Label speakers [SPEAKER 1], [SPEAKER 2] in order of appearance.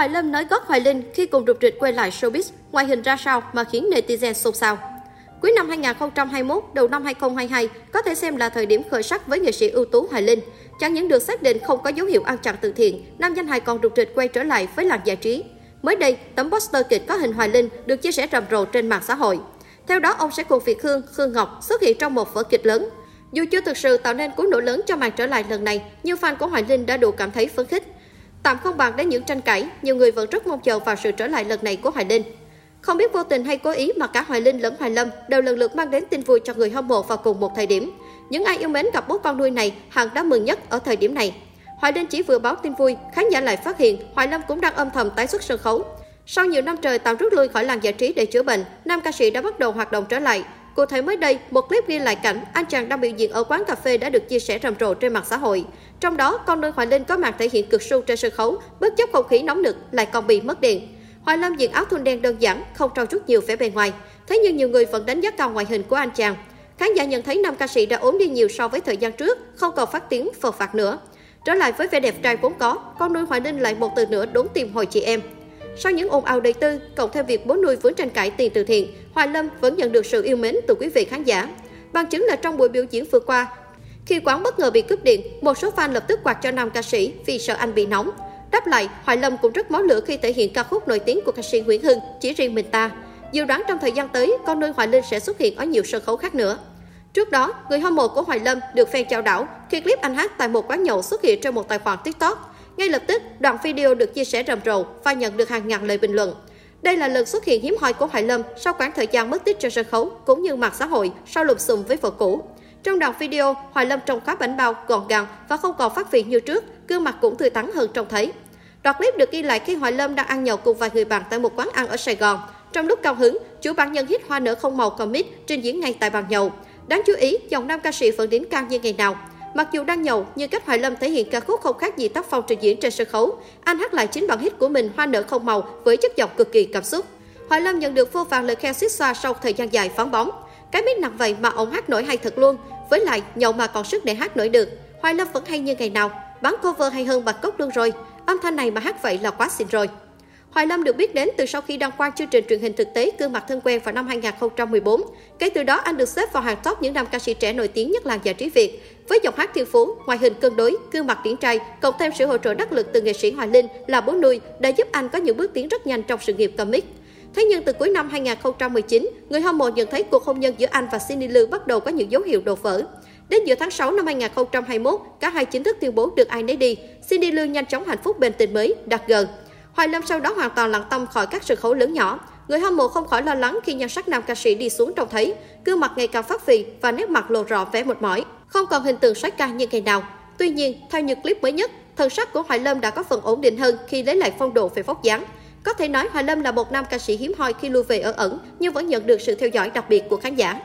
[SPEAKER 1] Hoài Lâm nói gót Hoài Linh khi cùng rụt rịch quay lại showbiz, ngoại hình ra sao mà khiến netizen xôn xao. Cuối năm 2021, đầu năm 2022 có thể xem là thời điểm khởi sắc với nghệ sĩ ưu tú Hoài Linh. Chẳng những được xác định không có dấu hiệu ăn chặn từ thiện, nam danh hài còn rụt rịch quay trở lại với làng giải trí. Mới đây, tấm poster kịch có hình Hoài Linh được chia sẻ rầm rộ trên mạng xã hội. Theo đó, ông sẽ cùng Việt Hương, Khương Ngọc xuất hiện trong một vở kịch lớn. Dù chưa thực sự tạo nên cú nổ lớn cho màn trở lại lần này, nhưng fan của Hoài Linh đã đủ cảm thấy phấn khích. Tạm không bàn đến những tranh cãi, nhiều người vẫn rất mong chờ vào sự trở lại lần này của Hoài Linh. Không biết vô tình hay cố ý mà cả Hoài Linh lẫn Hoài Lâm đều lần lượt mang đến tin vui cho người hâm mộ vào cùng một thời điểm. Những ai yêu mến cặp bố con nuôi này hẳn đã mừng nhất ở thời điểm này. Hoài Linh chỉ vừa báo tin vui, khán giả lại phát hiện Hoài Lâm cũng đang âm thầm tái xuất sân khấu. Sau nhiều năm trời tạm rút lui khỏi làng giải trí để chữa bệnh, nam ca sĩ đã bắt đầu hoạt động trở lại. Cụ thể mới đây, một clip ghi lại cảnh anh chàng đang biểu diễn ở quán cà phê đã được chia sẻ rầm rộ trên mạng xã hội. Trong đó, con nuôi Hoài Linh có màn thể hiện cực sâu trên sân khấu, bất chấp không khí nóng nực lại còn bị mất điện. Hoài Lâm diện áo thun đen đơn giản, không trau chút nhiều vẻ bề ngoài. Thế nhưng nhiều người vẫn đánh giá cao ngoại hình của anh chàng. Khán giả nhận thấy nam ca sĩ đã ốm đi nhiều so với thời gian trước, không còn phát tiếng phờ phạt nữa. Trở lại với vẻ đẹp trai vốn có, con nuôi Hoài Linh lại một từ nữa đốn tìm hồi chị em. Sau những ồn ào đầy tư, cộng thêm việc bố nuôi vướng tranh cãi tiền từ thiện, Hoài Lâm vẫn nhận được sự yêu mến từ quý vị khán giả. Bằng chứng là trong buổi biểu diễn vừa qua, khi quán bất ngờ bị cướp điện, một số fan lập tức quạt cho nam ca sĩ vì sợ anh bị nóng. Đáp lại, Hoài Lâm cũng rất máu lửa khi thể hiện ca khúc nổi tiếng của ca sĩ Nguyễn Hưng, chỉ riêng mình ta. Dự đoán trong thời gian tới, con nuôi Hoài Linh sẽ xuất hiện ở nhiều sân khấu khác nữa. Trước đó, người hâm mộ của Hoài Lâm được fan chào đảo khi clip anh hát tại một quán nhậu xuất hiện trên một tài khoản TikTok. Ngay lập tức, đoạn video được chia sẻ rầm rộ và nhận được hàng ngàn lời bình luận. Đây là lần xuất hiện hiếm hoi của Hoài Lâm sau khoảng thời gian mất tích trên sân khấu cũng như mạng xã hội sau lùm xùm với vợ cũ. Trong đoạn video, Hoài Lâm trông khá bảnh bao, gọn gàng và không còn phát vị như trước, gương mặt cũng tươi tắn hơn trông thấy. Đoạn clip được ghi lại khi Hoài Lâm đang ăn nhậu cùng vài người bạn tại một quán ăn ở Sài Gòn. Trong lúc cao hứng, chủ bản nhân hít hoa nở không màu commit trình diễn ngay tại bàn nhậu. Đáng chú ý, dòng nam ca sĩ vẫn đến cao như ngày nào. Mặc dù đang nhậu, nhưng cách Hoài Lâm thể hiện ca khúc không khác gì tác phong trình diễn trên sân khấu. Anh hát lại chính bản hit của mình Hoa nở không màu với chất giọng cực kỳ cảm xúc. Hoài Lâm nhận được vô vàng lời khen xích xoa sau thời gian dài phán bóng. Cái mic nặng vậy mà ông hát nổi hay thật luôn. Với lại, nhậu mà còn sức để hát nổi được. Hoài Lâm vẫn hay như ngày nào. Bán cover hay hơn bạc cốc luôn rồi. Âm thanh này mà hát vậy là quá xịn rồi. Hoài Lâm được biết đến từ sau khi đăng quang chương trình truyền hình thực tế Gương mặt thân quen vào năm 2014. Kể từ đó, anh được xếp vào hàng top những nam ca sĩ trẻ nổi tiếng nhất làng giải trí Việt. Với giọng hát thiên phú, ngoại hình cân đối, gương mặt điển trai, cộng thêm sự hỗ trợ đắc lực từ nghệ sĩ Hoài Linh là bố nuôi đã giúp anh có những bước tiến rất nhanh trong sự nghiệp comic. Thế nhưng từ cuối năm 2019, người hâm mộ nhận thấy cuộc hôn nhân giữa anh và Cindy Lưu bắt đầu có những dấu hiệu đổ vỡ. Đến giữa tháng 6 năm 2021, cả hai chính thức tuyên bố được ai nấy đi. Cindy Lưu nhanh chóng hạnh phúc bên tình mới, đặt gần. Hoài Lâm sau đó hoàn toàn lặng tâm khỏi các sân khấu lớn nhỏ. Người hâm mộ không khỏi lo lắng khi nhan sắc nam ca sĩ đi xuống trông thấy, gương mặt ngày càng phát phì và nét mặt lộ rõ vẻ mệt mỏi, không còn hình tượng soái ca như ngày nào. Tuy nhiên, theo những clip mới nhất, thần sắc của Hoài Lâm đã có phần ổn định hơn khi lấy lại phong độ về vóc dáng. Có thể nói Hoài Lâm là một nam ca sĩ hiếm hoi khi lưu về ở ẩn, nhưng vẫn nhận được sự theo dõi đặc biệt của khán giả.